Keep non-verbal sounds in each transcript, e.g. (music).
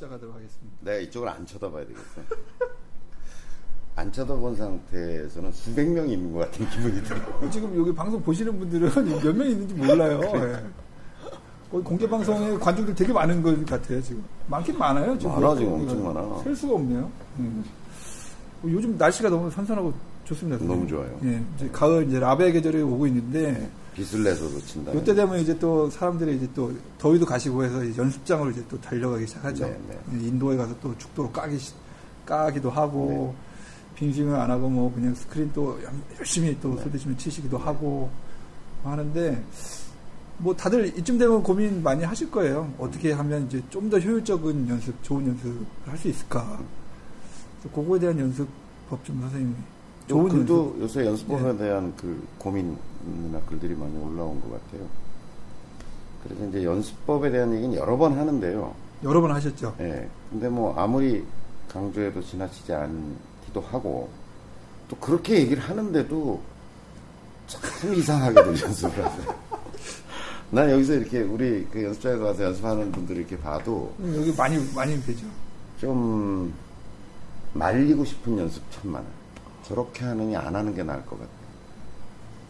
23화 시작하도록 하겠습니다. 내가 이쪽을 안 쳐다봐야 되겠어. 안 쳐다본 상태에서는 수백 명이 있는 것 같은 기분이 들어. (laughs) 지금 여기 방송 보시는 분들은 (laughs) 몇 명 있는지 몰라요. (laughs) 예. 거의 공개 방송에 관중들 되게 많은 것 같아요, 지금. 많긴 많아요, 지금. 많아, 지금 엄청 많아. 셀 수가 없네요. 음. 요즘 날씨가 너무 선선하고 좋습니다. 너무 좋아요. 예, 이제 가을, 이제 라베 계절이 오고 있는데, 빗을 내서도 친다. 이때 되면 이제 또 사람들이 이제 또 더위도 가시고 해서 연습장으로 이제 또 달려가기 시작하죠. 네, 네. 인도에 가서 또 죽도록 까기, 시- 까기도 하고, 빙싱을 안 하고 뭐 그냥 스크린 또 열심히 또 네. 소대시면 치시기도 하고 하는데, 뭐 다들 이쯤 되면 고민 많이 하실 거예요. 어떻게 하면 이제 좀 더 효율적인 연습, 좋은 연습을 할 수 있을까. 그래서 그거에 대한 연습법 좀 선생님이. 좋은 어, 글도 연습. 요새 연습법에 예. 대한 그 고민이나 글들이 많이 올라온 것 같아요. 그래서 이제 연습법에 대한 얘기는 여러 번 하는데요. 여러 번 하셨죠. 예. 근데 뭐 아무리 강조해도 지나치지 않기도 하고 또 그렇게 얘기를 하는데도 참 이상하게들 (laughs) 연습을 하세요. 난 여기서 이렇게 우리 그 연습장에 가서 연습하는 분들 이렇게 봐도 음, 여기 많이, 많이 되죠. 좀 말리고 싶은 연습 참 많아요. 저렇게 하느니 안 하는 게 나을 것 같다.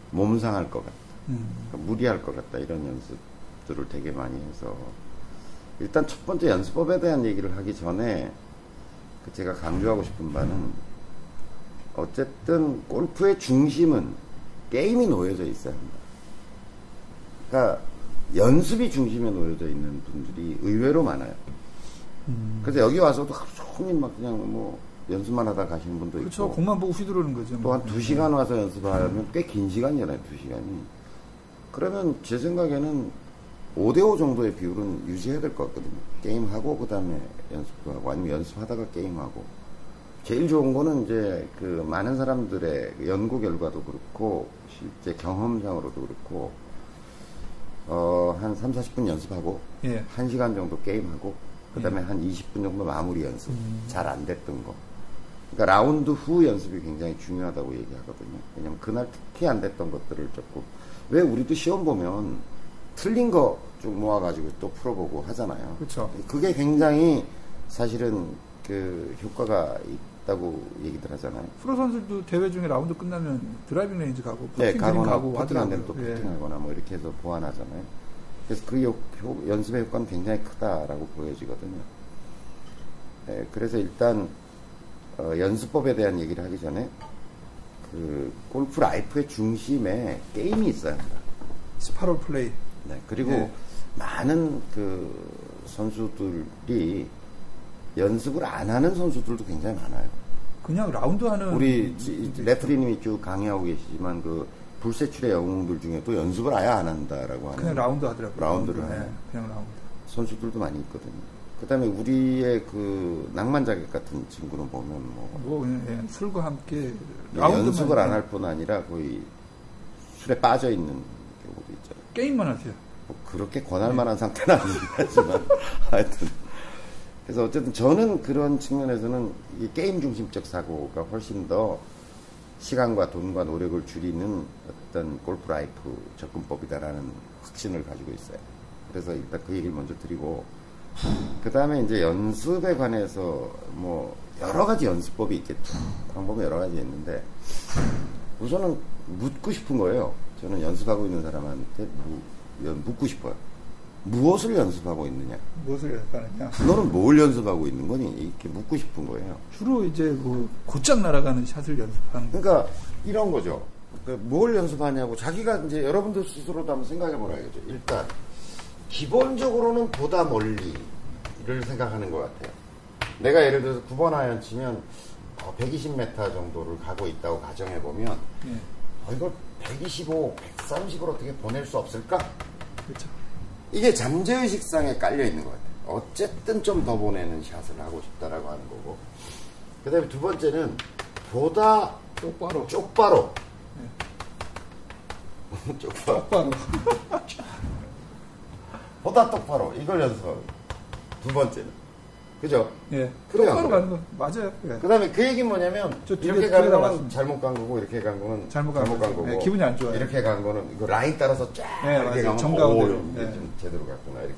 몸 상할 것 같다. 음. 그러니까 무리할 것 같다. 이런 연습들을 되게 많이 해서 일단 첫 번째 연습법에 대한 얘기를 하기 전에 그 제가 강조하고 싶은 바는 어쨌든 골프의 중심은 게임이 놓여져 있어야 한다. 그러니까 연습이 중심에 놓여져 있는 분들이 의외로 많아요. 음. 그래서 여기 와서도 하루 종일 막 그냥 뭐 연습만 하다 가시는 분도 그렇죠. 있고 공만 보고 휘두르는 거죠. 또 한 두 시간 와서 연습하면 꽤긴 시간이잖아요, 두 시간이. 그러면 제 생각에는 5대5 정도의 비율은 유지해야 될 것 같거든요. 게임하고, 그 다음에 연습도 하고, 아니면 연습하다가 게임하고. 제일 좋은 거는 이제 그 많은 사람들의 그 연구 결과도 그렇고, 실제 경험상으로도 그렇고, 어, 한 3, 40분 연습하고, 예. 1시간 정도 게임하고, 그 다음에 한 20분 정도 마무리 연습. 음. 잘안 됐던 거. 그러니까 라운드 후 연습이 굉장히 중요하다고 얘기하거든요. 왜냐면 그날 특히 안 됐던 것들을 조금 왜 우리도 시험 보면 틀린 거 쭉 모아가지고 또 풀어보고 하잖아요. 그렇죠. 그게 굉장히 사실은 그 효과가 있다고 얘기들 하잖아요. 프로 선수도 대회 중에 라운드 끝나면 드라이빙 레인지 가고 네, 가거나 가고 퍼팅 안 되면 또 하더라고요. 예. 퍼팅하거나 뭐 이렇게 해서 보완하잖아요. 그래서 그 효- 효- 연습의 효과는 굉장히 크다라고 보여지거든요. 네, 그래서 일단 어, 연습법에 대한 얘기를 하기 전에 그 골프 라이프의 중심에 게임이 있어야 한다. 스파로 플레이. 네, 그리고 네. 많은 그 선수들이 연습을 안 하는 선수들도 굉장히 많아요. 그냥 라운드 하는 우리 지- 레프리님이 쭉 강의하고 계시지만 그 불세출의 영웅들 중에도 연습을 아예 안 한다라고 하는 그냥 라운드 하더라고요. 라운드를 네, 하는 그냥 라운드. 선수들도 많이 있거든요. 그다음에 우리의 그 낭만 자객 같은 친구는 보면 뭐 뭐 예, 술과 함께 라운드만 연습을 안 할 뿐 아니라 거의 술에 빠져 있는 경우도 있잖아요. 게임만 하세요. 뭐 그렇게 권할 만한 상태는 아니긴 하지만 (laughs) 하여튼 그래서 어쨌든 저는 그런 측면에서는 이 게임 중심적 사고가 훨씬 더 시간과 돈과 노력을 줄이는 어떤 골프 라이프 접근법이다라는 확신을 가지고 있어요. 그래서 일단 그 얘기를 먼저 드리고 그 다음에 이제 연습에 관해서 뭐 여러 가지 연습법이 있겠죠. 방법은 여러 가지 있는데 우선은 묻고 싶은 거예요. 저는 연습하고 있는 사람한테 무- 묻고 싶어요. 무엇을 연습하고 있느냐? 무엇을 연습하느냐. 너는 뭘 연습하고 있는 거니? 이렇게 묻고 싶은 거예요. 주로 이제 뭐 곧장 날아가는 샷을 연습하는 거. 그러니까 이런 거죠. 그뭘 연습하냐고 자기가 이제 여러분들 스스로도 한번 생각해 보라야겠죠. 일단 기본적으로는 보다 멀리를 생각하는 것 같아요. 내가 예를 들어서 9번 아이언 치면 120m 정도를 가고 있다고 가정해 보면 예. 어, 이걸 125, 130으로 어떻게 보낼 수 없을까? 그렇죠. 이게 잠재의식상에 깔려 있는 것 같아요. 어쨌든 좀 더 보내는 샷을 하고 싶다라고 하는 거고. 그 다음에 두 번째는 보다 똑바로. 쪽바로. (laughs) 쪽바로. 똑바로. 보다 똑바로. 이걸 연습하고. 두 번째는. 그죠? 예. 똑바로. 가는 거 맞아요. 예. 그 다음에 그 얘기는 뭐냐면, 이렇게 간다 거는 맞습니다. 잘못 간 거고, 이렇게 간 거는 잘못 간 거죠. 거고. 예, 기분이 안 좋아요. 이렇게 간 거는, 이거 라인 따라서 쫙 예, 이렇게. 가면, 정가운데로. 오, 이게 예. 좀 제대로 갔구나, 이렇게.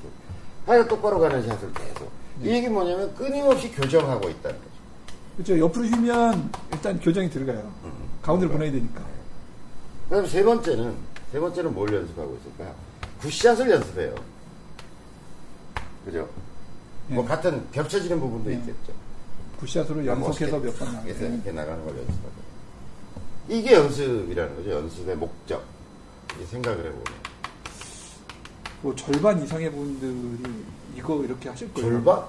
하여 똑바로 가는 샷을 계속. 이 얘기 뭐냐면 끊임없이 교정하고 있다는 거죠. 그렇죠. 옆으로 휘면 일단 교정이 들어가요. 음. 가운데로 보내야 되니까. 그다음 세 번째는 세 번째는 뭘 연습하고 있을까요? 굿샷을 연습해요. 그죠? 예. 뭐 같은 겹쳐지는 부분도 예. 있겠죠. 굿샷으로 연속해서 몇 번. 그래서 이렇게 나가는 걸 연습하고. 이게 연습이라는 거죠. 연습의 목적. 이 생각을 해보면. 뭐 절반 이상의 분들이 이거 이렇게 하실 거예요. 졸바?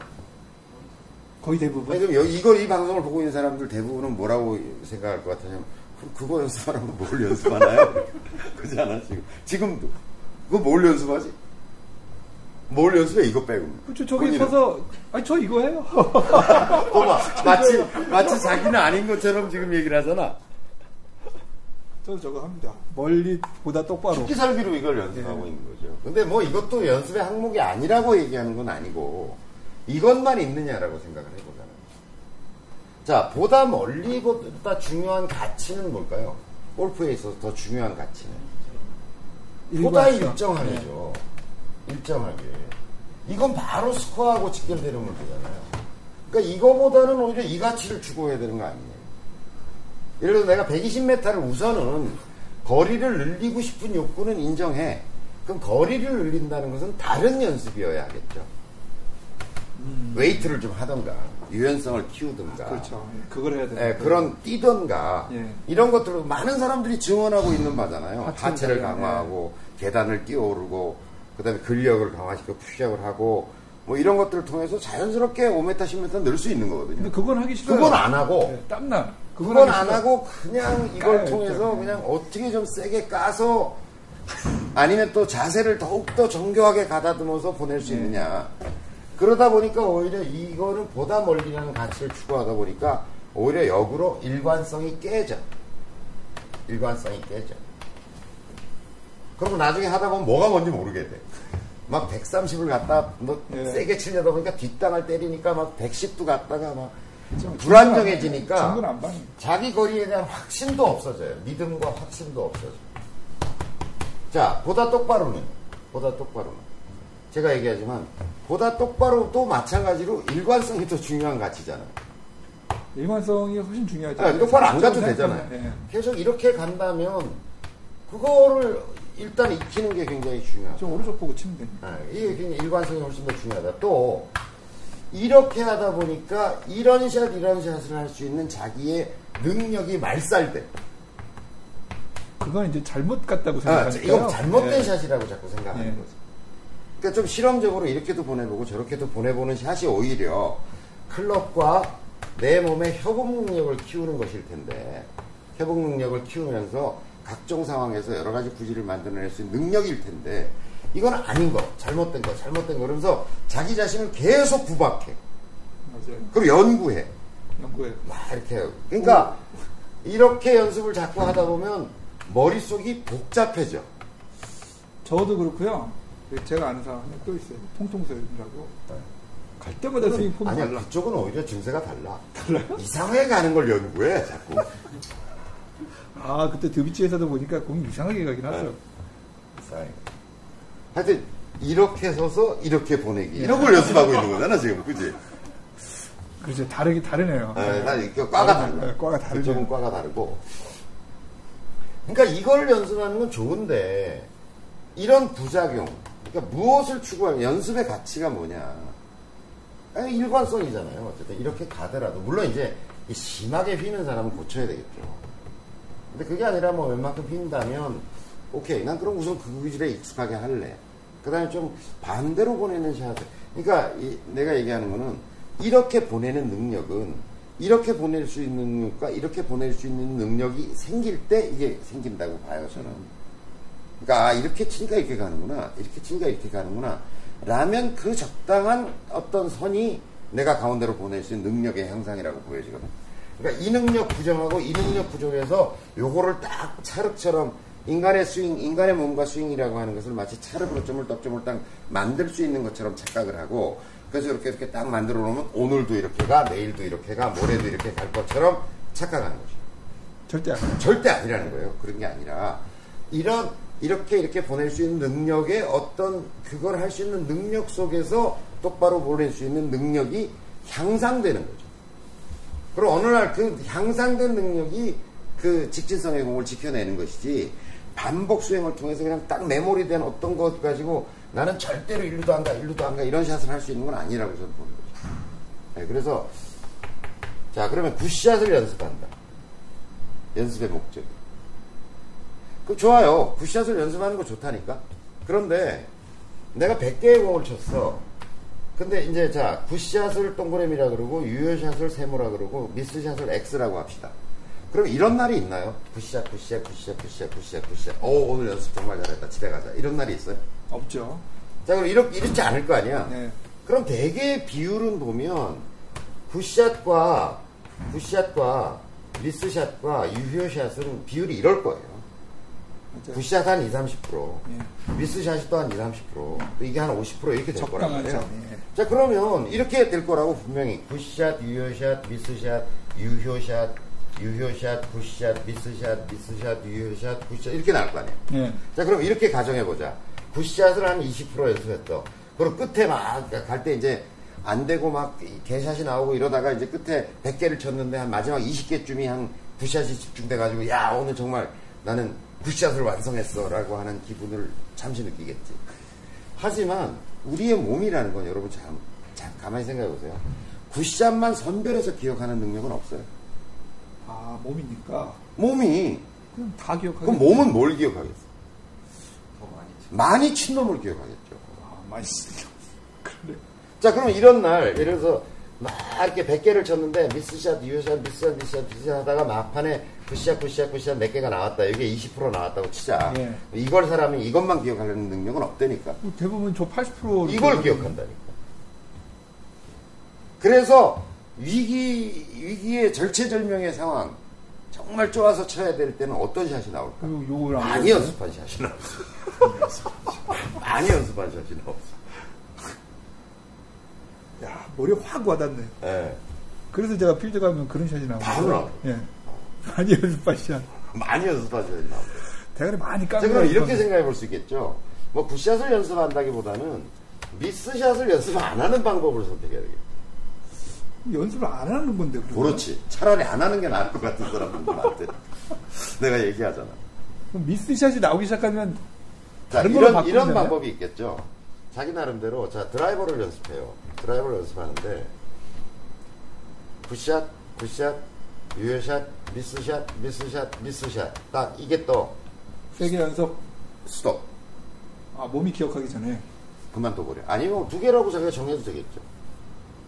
거의 대부분. 아니, 그럼 여기, 이거, 이 방송을 보고 있는 사람들 대부분은 뭐라고 생각할 것 같으냐면, 그럼 그거 연습하라면 뭘 연습하나요? (laughs) 그지 않아, 지금. 지금도. 그거 뭘 연습하지? 뭘 연습해, 이거 빼고. 그렇죠. 저기 본인은. 서서 아니 저 이거 해요. (laughs) 봐봐. 마치, 마치 자기는 아닌 것처럼 지금 얘기를 하잖아. 저도 저거 합니다. 멀리 보다 똑바로. 죽기 살기로 이걸 연습하고 예. 있는 거죠. 근데 뭐 이것도 연습의 항목이 아니라고 얘기하는 건 아니고 이것만 있느냐라고 생각을 해보잖아요. 자, 보다 멀리보다 중요한 가치는 뭘까요? 골프에 있어서 더 중요한 가치는 보다 일관성. 일정하게죠. 일정하게. 이건 바로 스코어하고 직결되는 문제잖아요. 그러니까 이거보다는 오히려 이 가치를 추구해야 되는 거 아니에요. 예를 들어 내가 120m를 우선은 거리를 늘리고 싶은 욕구는 인정해. 그럼 거리를 늘린다는 것은 다른 연습이어야 하겠죠. 웨이트를 좀 하던가, 유연성을 키우든가. 그렇죠. 예, 그걸 해야 돼요. 예, 그런 뛰던가 예. 이런 것들을 많은 사람들이 증언하고 있는 바잖아요. 하체를 강화, 강화하고 계단을 뛰어오르고 그다음에 근력을 강화시켜 푸시업을 하고 뭐 이런 것들을 통해서 자연스럽게 5m, 10m 늘 수 있는 거거든요. 근데 그건 하기 싫어요. 그건 안 하고 예, 땀나. 그건 안 싫어요. 하고 그냥 이걸 까요, 통해서 일단. 그냥 어떻게 좀 세게 까서 아니면 또 자세를 더욱더 정교하게 가다듬어서 보낼 수 예. 있느냐. 그러다 보니까 오히려 이거는 보다 멀리라는 가치를 추구하다 보니까 오히려 역으로 일관성이 깨져. 일관성이 깨져. 그러고 나중에 하다 보면 뭐가 뭔지 모르게 돼. 막 130을 갖다 뭐 예. 세게 치려다 보니까 뒷땅을 때리니까 막 110도 갔다가 막좀 불안정해지니까. 자기 거리에 대한 확신도 없어져요. 믿음과 확신도 없어져요. 자, 보다 똑바로는, 보다 똑바로는. 제가 얘기하지만, 보다 똑바로도 마찬가지로 일관성이 더 중요한 가치잖아요. 일관성이 훨씬 중요하죠. 아, 똑바로 안 가도 생각하면, 되잖아요. 예. 계속 이렇게 간다면, 그거를 일단 익히는 게 굉장히 중요하죠. 좀 오른쪽 보고 치면 되니까. 아, 이게 굉장히 일관성이 훨씬 더 중요하다. 또 이렇게 하다 보니까 이런 샷 이런 샷을 할 수 있는 자기의 능력이 말살돼. 그건 이제 잘못 같다고 아, 생각하니까. 이건 잘못된 예. 샷이라고 자꾸 생각하는 예. 거죠. 그러니까 좀 실험적으로 이렇게도 보내보고 저렇게도 보내보는 샷이 오히려 클럽과 내 몸의 협업 능력을 키우는 것일 텐데 협업 능력을 키우면서 각종 상황에서 여러 가지 구질을 만들어낼 수 있는 능력일 텐데 이건 아닌 거, 잘못된 거, 잘못된 거 그러면서 자기 자신을 계속 구박해. 맞아요. 그리고 연구해. 연구에. 막 이렇게 해요. 그러니까 이렇게 연습을 자꾸 하다 보면 머릿속이 복잡해져. 저도 그렇고요. 제가 아는 사람이 또 있어요. 통통설이라고. 갈 때마다 스윙 폼이 아니야, 달라. 그쪽은 오히려 증세가 달라. 달라요? 이상하게 가는 걸 연구해, 자꾸. 아, 그때 드비치에서도 보니까 공이 이상하게 가긴 하죠. 이상해. 하여튼, 이렇게 서서 이렇게 보내기. 이런 걸 연습하고 있는 거잖아, 지금. 그지? 그렇죠. 다르긴 다르네요. 아, 나 이게 과가 달라. 네, 과가 다르죠. 그쪽은 과가 다르고. 그러니까 이걸 연습하는 건 좋은데, 이런 부작용. 그러니까 무엇을 추구하냐. 연습의 가치가 뭐냐. 아니, 일관성이잖아요. 어쨌든 이렇게 가더라도. 물론 이제 이 심하게 휘는 사람은 고쳐야 되겠죠. 근데 그게 아니라 뭐 웬만큼 휜다면, 오케이. 난 그럼 우선 그 구질에 익숙하게 할래. 그 다음에 좀 반대로 보내는 샷. 그러니까 이- 내가 얘기하는 거는 이렇게 보내는 능력은 이렇게 보낼 수 있는 능력과 이렇게 보낼 수 있는 능력이 생길 때 이게 생긴다고 봐요, 저는. 그러니까 아, 이렇게 치니까 이렇게 가는구나. 이렇게 치니까 이렇게 가는구나. 라면 그 적당한 어떤 선이 내가 가운데로 보낼 수 있는 능력의 향상이라고 보여지거든. 그러니까 이 능력 부정하고 이 능력 부정해서 요거를 딱 찰흙처럼 인간의 스윙, 인간의 몸과 스윙이라고 하는 것을 마치 찰흙으로 쪼물떡쪼물떡 만들 수 있는 것처럼 착각을 하고 그래서 이렇게 이렇게 딱 만들어 놓으면 오늘도 이렇게 가, 내일도 이렇게 가, 모레도 이렇게 갈 것처럼 착각하는 거죠. 절대 안 해요. 절대 아니라는 거예요. 그런 게 아니라 이런 이렇게 이렇게 보낼 수 있는 능력의 어떤 그걸 할 수 있는 능력 속에서 똑바로 보낼 수 있는 능력이 향상되는 거죠. 그리고 어느 날 그 향상된 능력이 그 직진성의 공을 지켜내는 것이지 반복 수행을 통해서 그냥 딱 메모리된 어떤 것 가지고 나는 절대로 일루도 안 가, 일루도 안가 이런 샷을 할 수 있는 건 아니라고 저는 보는 거죠. 네, 그래서 자 그러면 굿샷을 연습한다. 연습의 목적. 그 좋아요. 굿샷을 연습하는 거 좋다니까. 그런데 내가 100개의 공을 쳤어. 근데 이제 자 굿샷을 동그라미라 그러고 유효샷을 세모라 그러고 미스샷을 X라고 합시다. 그럼 이런 날이 있나요? 굿샷, 굿샷, 굿샷, 굿샷, 굿샷, 굿샷. 오 오늘 연습 정말 잘했다. 집에 가자. 이런 날이 있어요? 없죠. 자 그럼 이렇게 이렇지 않을 거 아니야? 네. 그럼 대개 비율은 보면 굿샷과 굿샷과 미스샷과 유효샷은 비율이 이럴 거예요. 굿샷 한 2, 30%, 예. 미스샷이 또 한 2, 30%, 또 이게 한 50% 이렇게 될 거란. 말이에요. 예. 자 그러면 이렇게 될 거라고 분명히 굿샷, 유효샷, 미스샷, 유효샷, 유효샷, 굿샷, 미스샷, 미스샷, 유효샷, 굿샷 이렇게 나올 거 아니에요. 예. 자 그럼 이렇게 가정해보자. 굿샷을 한 20% 연습했어. 그리고 끝에 막 갈 때 이제 안 되고 막 개샷이 나오고 이러다가 이제 끝에 100개를 쳤는데 한 마지막 20개쯤이 한 굿샷이 집중돼가지고 야 오늘 정말 나는 굿샷을 완성했어 라고 하는 기분을 잠시 느끼겠지. 하지만 우리의 몸이라는 건 여러분 참, 참 가만히 생각해 보세요. 굿샷만 선별해서 기억하는 능력은 없어요. 아 몸이니까 몸이 그럼 다 기억하게. 그럼 몸은 뭘 기억하겠어? 더 많이 치. 많이 친 놈을 기억하겠죠. 아 많이 쓰죠. (laughs) 그래. 자, 그러면 이런 날, 예를 들어서, 막 이렇게 100개를 쳤는데, 미스샷, 유효샷, 미스샷, 미스샷, 미스샷 하다가 막판에 굿샷, 굿샷, 굿샷 몇 개가 나왔다. 이게 20% 나왔다고 치자. 예. 이걸 사람이 이것만 기억하려는 능력은 없다니까. 뭐 대부분 저 80% 이걸 기억한다니까. 그래서 위기, 위기의 절체절명의 상황, 정말 좋아서 쳐야 될 때는 어떤 샷이 나올까? 그리고 요걸 안 많이 연습한 샷이 나왔어. 많이 연습한 샷이 나왔어. 야 머리 확 와닿네. 예. 그래서 제가 필드 가면 그런 샷이 바로 나오고. 나와요. 예. 많이 연습한 샷. 많이 샷이 나왔어. 대가리 많이 자, 까고. 그럼 이렇게 생각해 볼 수 있겠죠. 뭐 굿샷을 연습한다기보다는 미스샷을 연습 안 하는 방법을 선택해야 되겠죠. 연습을 안 하는 건데. 그러면? 그렇지. 차라리 안 하는 게 나을 것 같은 사람들도 많대. (laughs) 내가 얘기하잖아. 미스샷이 나오기 시작하면 자, 이런, 이런? 방법이 있겠죠. 자기 나름대로, 자, 드라이버를 연습해요. 드라이버를 연습하는데, 굿샷, 굿샷, 유효샷, 미스샷, 미스샷, 미스샷. 딱, 이게 또, 세개 연속. 스톱. 아 몸이 기억하기 전에. 그만둬버려. 아니면 두 개라고 자기가 정해도 되겠죠.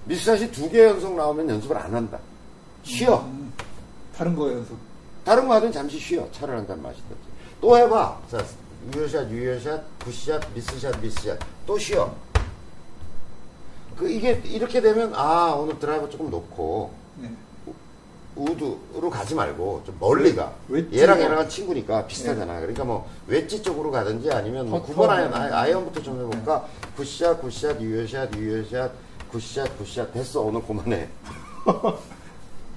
미스샷이 두 개 연속 나오면 연습을 안 한다. 쉬어. 음, 다른 거 연습. 다른 거 하든 잠시 쉬어. 차를 한 잔 마시든지. 또 해봐. 자, 유효샷, 유효샷, 굿샷, 미스샷, 미스샷. 또 쉬어. 그, 이게, 이렇게 되면, 아, 오늘 드라이버 조금 놓고, 네. 우드로 가지 말고, 좀 멀리 가. 얘랑 얘랑은 친구니까 비슷하잖아. 그러니까 뭐, 웨지 쪽으로 가든지 아니면 뭐, 퍼터. 9번 아이언, 아이- 아이언부터 좀 해볼까? 굿샷, 굿샷, 유효샷, 유효샷, 굿샷, 굿샷. 됐어. 오늘 그만해. (laughs)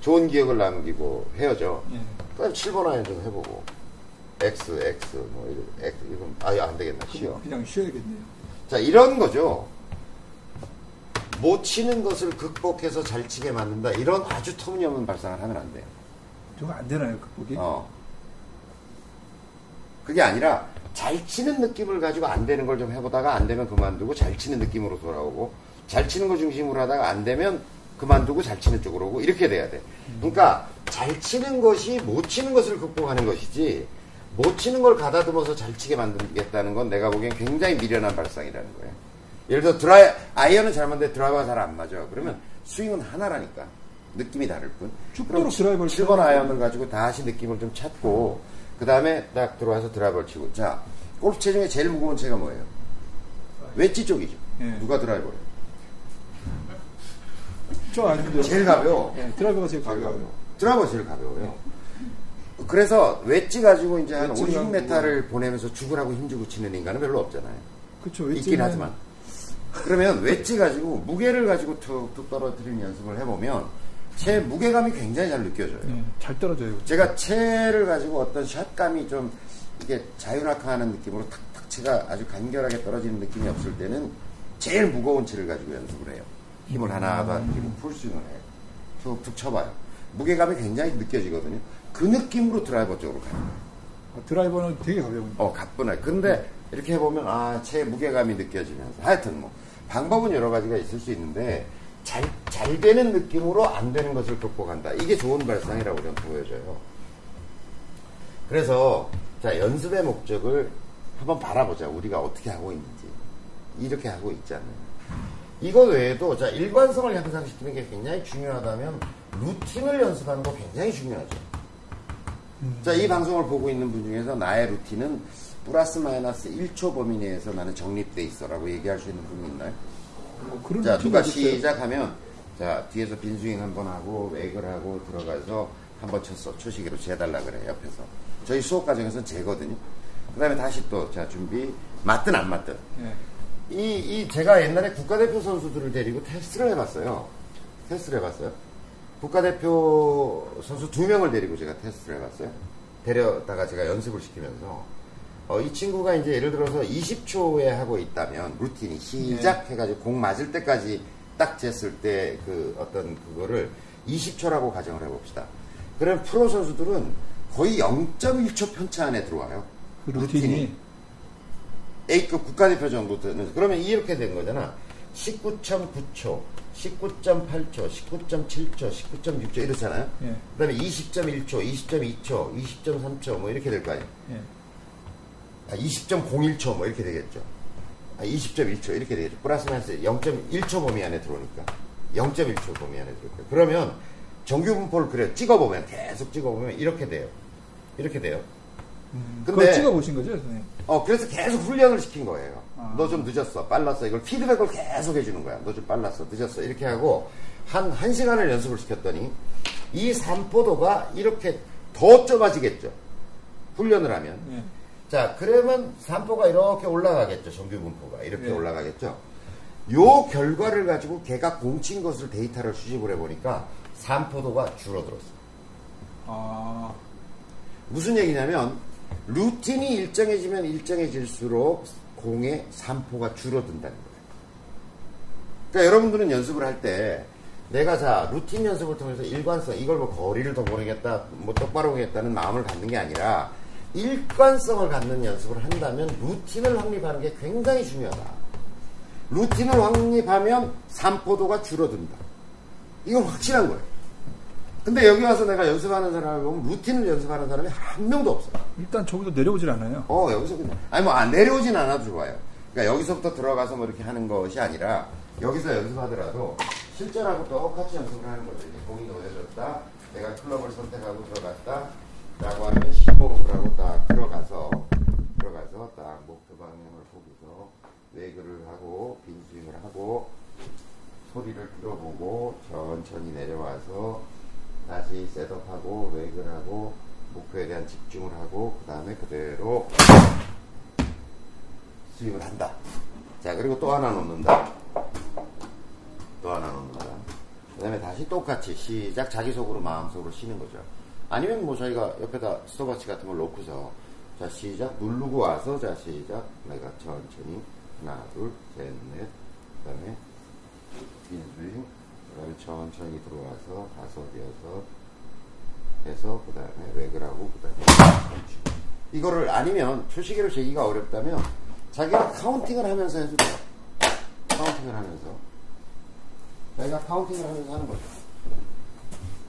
좋은 기억을 남기고 헤어져. 예. 그럼 7번 아이언 좀 해보고. X, X, 뭐, 이런, X, 이건, 아유, 안 되겠나, 쉬어. 그냥 쉬어야겠네요. 자, 이런 거죠. 못 치는 것을 극복해서 잘 치게 만든다. 이런 아주 터무니없는 발상을 하면 안 돼요. 저거 안 되나요 극복이? 어. 그게 아니라, 잘 치는 느낌을 가지고 안 되는 걸 좀 해보다가 안 되면 그만두고 잘 치는 느낌으로 돌아오고, 잘 치는 거 중심으로 하다가 안 되면 그만두고 잘 치는 쪽으로 오고, 이렇게 돼야 돼. 그러니까, 잘 치는 것이 못 치는 것을 극복하는 것이지, 못 치는 걸 가다듬어서 잘 치게 만들겠다는 건 내가 보기엔 굉장히 미련한 발상이라는 거예요. 예를 들어 드라이 아이언은 잘 맞는데 드라이버가 잘 안 맞아. 그러면 스윙은 하나라니까. 느낌이 다를 뿐. 죽도록 드라이버를 7번 쳐야 아이언을 가지고 다시 느낌을 좀 찾고 그 다음에 딱 들어와서 드라이버를 치고 자 골프 채 중에 제일 무거운 채가 뭐예요? 웨지 쪽이죠. 예. 누가 드라이버를? 저 아닌데. 제일 가벼워. 예, 드라이버가 제일 가벼워요. 드라이버 제일 가벼워요. 그래서 웨지 가지고 이제 한 웨지를 50m를 보내면서 죽으라고 힘주고 치는 인간은 별로 없잖아요. 그렇죠. 있긴 하지만. 그러면 웨지 가지고 무게를 가지고 툭툭 떨어뜨리는 연습을 해보면 채 무게감이 굉장히 잘 느껴져요. 예, 잘 떨어져요. 제가 채를 가지고 어떤 샷감이 좀 이게 자유낙하하는 느낌으로 탁탁 채가 아주 간결하게 떨어지는 느낌이 없을 때는 제일 무거운 채를 가지고 연습을 해요. 힘을 하나 더 그리고 풀스윙을 해요. 툭툭 쳐봐요. 무게감이 굉장히 느껴지거든요. 그 느낌으로 드라이버 쪽으로 가요. 어, 드라이버는 되게 가벼운. 어, 가뿐해. 근데 이렇게 해보면, 아, 채 무게감이 느껴지면서. 하여튼 뭐, 방법은 여러 가지가 있을 수 있는데, 잘, 잘 되는 느낌으로 안 되는 것을 극복한다. 이게 좋은 발상이라고 저는 보여져요. 그래서, 자, 연습의 목적을 한번 바라보자. 우리가 어떻게 하고 있는지. 이렇게 하고 있잖아요. 이거 외에도, 자, 일관성을 향상시키는 게 굉장히 중요하다면, 루틴을 연습하는 거 굉장히 중요하죠. 자, 이 방송을 보고 있는 분 중에서 나의 루틴은 플러스 마이너스 1초 범위 내에서 나는 정립돼 있어라고 얘기할 수 있는 분이 있나요? 뭐 그런 자, 누가. 시작하면, 자, 뒤에서 빈스윙 한번 하고, 웨이글 하고, 들어가서 한번 쳤어. 초시기로 재달라 그래, 옆에서. 저희 수업 과정에서는 재거든요. 그 다음에 다시 또, 자, 준비. 맞든 안 맞든. 예. 이, 이, 제가 옛날에 국가대표 선수들을 데리고 테스트를 해봤어요. 테스트를 해봤어요. 국가대표 선수 두 명을 데리고 제가 테스트를 해봤어요. 데려다가 제가 연습을 시키면서, 어, 이 친구가 이제 예를 들어서 20초에 하고 있다면, 루틴이 시작해가지고 공 맞을 때까지 딱 쟀을 때 그 어떤 그거를 20초라고 가정을 해봅시다. 그럼 프로 선수들은 거의 0.1초 편차 안에 들어와요. 그 루틴이. A급 국가대표 정도 되는 그러면 이렇게 된 거잖아. 19.9초, 19.8초, 19.7초, 19.6초 이렇잖아요. 예. 그다음에 20.1초, 20.2초, 20.3초 뭐 이렇게 될 거 아니에요. 예. 아, 20.01초 뭐 이렇게 되겠죠. 아, 20.1초 이렇게 되겠죠. 플러스 마이너스 0.1초 범위 안에 들어오니까 0.1초 범위 안에 들어올 거예요. 그러면 정규 분포를 그래 찍어보면 계속 찍어보면 이렇게 돼요. 이렇게 돼요. 음, 근데- 그걸 찍어 보신 거죠, 선생님? 어, 그래서 계속 훈련을 시킨 거예요. 아. 너좀 늦었어, 빨랐어. 이걸 피드백을 계속 해주는 거야. 너 좀 빨랐어, 늦었어. 이렇게 하고, 한, 한 시간을 연습을 시켰더니, 이 산포도가 이렇게 더 좁아지겠죠. 훈련을 하면. 예. 자, 그러면 산포가 이렇게 올라가겠죠. 정규 분포가. 이렇게 네. 올라가겠죠. 요 결과를 가지고 걔가 공친 것을 데이터를 수집을 해보니까 산포도가 줄어들었어요. 아, 무슨 얘기냐면 루틴이 일정해지면 일정해질수록 공의 산포가 줄어든다는 거예요. 그러니까 여러분들은 연습을 할 때 내가 자 루틴 연습을 통해서 일관성 이걸 뭐 거리를 더 보내겠다 뭐 똑바로 하겠다는 마음을 갖는 게 아니라 일관성을 갖는 연습을 한다면 루틴을 확립하는 게 굉장히 중요하다. 루틴을 확립하면 산포도가 줄어든다. 이건 확실한 거예요. 근데 여기 와서 내가 연습하는 사람을 보면 루틴을 연습하는 사람이 한 명도 없어요. 일단 저기도 내려오질 않아요. 어, 여기서 그냥. 아니, 뭐, 안 내려오진 않아도 좋아요. 그러니까 여기서부터 들어가서 뭐 이렇게 하는 것이 아니라, 여기서 연습하더라도, 실전하고 똑같이 연습을 하는 거죠. 이제 공이 놓여졌다. 내가 클럽을 선택하고 들어갔다. 라고 하면 15를 하고 딱 들어가서, 들어가서 딱 목표 방향을 보고서, 왜글을 하고, 빈스윙을 하고, 소리를 들어보고, 천천히 내려와서, 다시 셋업하고, 왜글을 하고, 목표에 대한 집중을 하고, 그 다음에 그대로 스윙을 한다. 자, 그리고 또 하나 놓는다. 또 하나 놓는다. 그 다음에 다시 똑같이 시작, 자기 속으로 마음속으로 쉬는 거죠. 아니면 뭐 저희가 옆에다 스톱워치 같은 걸 놓고서, 자, 시작, 누르고 와서, 자, 시작, 내가 천천히, 하나, 둘, 셋, 넷, 그 다음에 빈스윙, 그 다음에 천천히 들어와서, 다섯, 여섯, 해서 그 다음에 하고 그 다음에. 이거를 아니면 초시계로 재기가 어렵다면 자기가 카운팅을 하면서 해도 돼요. 카운팅을 하면서 자기가 카운팅을 하면서 하는 거죠.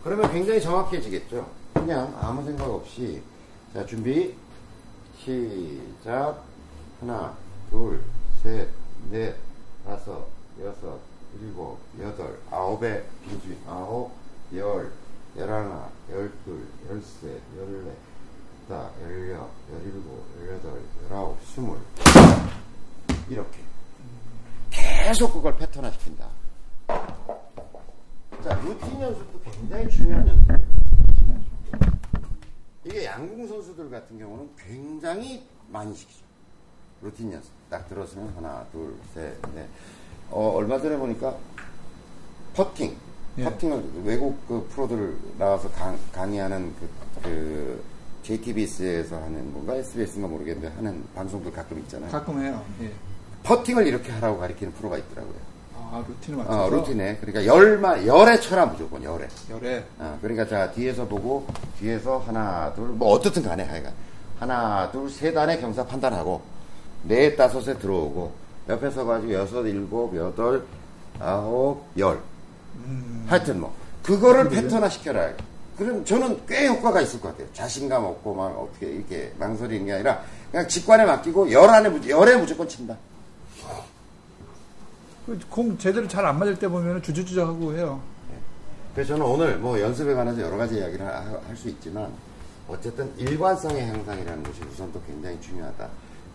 그러면 굉장히 정확해지겠죠. 그냥 아무 생각 없이 자 준비 시작 하나 둘 셋 넷 다섯 여섯 일곱 여덟 아홉에 빈스윙 아홉 열 열하나 열둘 열셋 열넷 다 열여 열일곱 열여덟 열아홉 스물 이렇게 계속 그걸 패턴화 시킨다. 자 루틴 연습도 굉장히 중요한 연습이에요. 이게 양궁 선수들 같은 경우는 굉장히 많이 시키죠. 루틴 연습. 딱 들었으면 하나, 둘, 셋, 넷. 어, 얼마 전에 보니까 퍼팅. 예. 퍼팅을 외국 그 프로들 나와서 강, 강의하는 그, 그 JTBS에서 하는 뭔가 SBS인가 모르겠는데 하는 방송들 가끔 있잖아요. 가끔 해요. 예. 퍼팅을 이렇게 하라고 가리키는 프로가 있더라고요. 아, 루틴을 맞춰서. 어, 루틴에. 그러니까 열만, 열에 쳐라, 무조건, 열에. 열에. 어, 그러니까 자, 뒤에서 보고, 뒤에서 하나, 둘, 뭐, 어떻든 간에 하여간. 하나, 둘, 세 단의 경사 판단하고, 네, 다섯에 들어오고, 옆에 서가지고 여섯, 일곱, 여덟, 아홉, 열. 하여튼 뭐, 그거를 패턴화 시켜라. 그럼 저는 꽤 효과가 있을 것 같아요. 자신감 없고, 막, 어떻게, 이렇게 망설이는 게 아니라, 그냥 직관에 맡기고, 열 안에, 무- 열에 무조건 친다. 그공 제대로 잘 안 맞을 때 보면 주저주저하고 해요. 그래서 저는 오늘 뭐 연습에 관해서 여러 가지 이야기를 할 수 있지만 어쨌든 일관성의 향상이라는 것이 우선 또 굉장히 중요하다.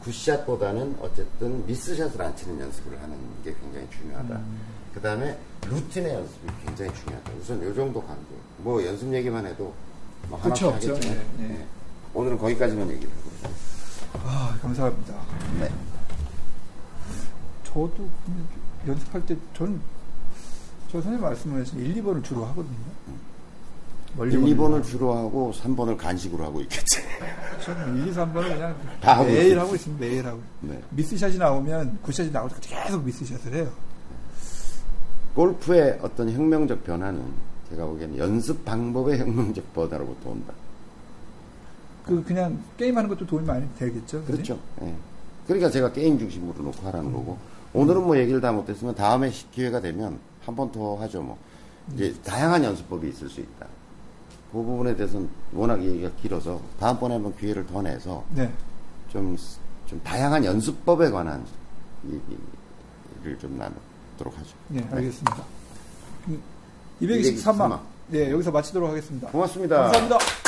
굿샷보다는 어쨌든 미스샷을 안 치는 연습을 하는 게 굉장히 중요하다. 그 다음에 루틴의 연습이 굉장히 중요하다. 우선 요 정도 간도. 뭐 연습 얘기만 해도 뭐 끝이 하나씩 없죠. 하겠지만 네, 네. 네. 오늘은 거기까지만 얘기를 하고 아, 감사합니다. 네. 저도 연습할 때 저는 저 선생님 말씀하신 1, 2번을 주로 하거든요. 멀리 1, 보내려고. 2번을 주로 하고 3번을 간식으로 하고 있겠지. (laughs) 저는 1, 2, 3번은 그냥 다 하고 매일 있어요. 하고 있습니다. 매일 하고. 네. 미스샷이 나오면 굿샷이 나올 때까지 계속 미스샷을 해요. 골프의 어떤 혁명적 변화는 제가 보기에는 연습 방법의 혁명적 변화로부터 온다. 그 그냥 게임하는 것도 도움이 많이 되겠죠. 그렇죠. 예. 그러니까 제가 게임 중심으로 놓고 하라는 거고 오늘은 뭐 얘기를 다 못했으면 다음에 시- 기회가 되면 한 번 더 하죠. 뭐 이제 다양한 연습법이 있을 수 있다. 그 부분에 대해서는 워낙 얘기가 길어서 다음번에 한번 기회를 더 내서 네. 좀, 좀 다양한 연습법에 관한 얘기를 좀 나누도록 하죠. 네, 알겠습니다. 223만. 네, 여기서 마치도록 하겠습니다. 고맙습니다. 감사합니다.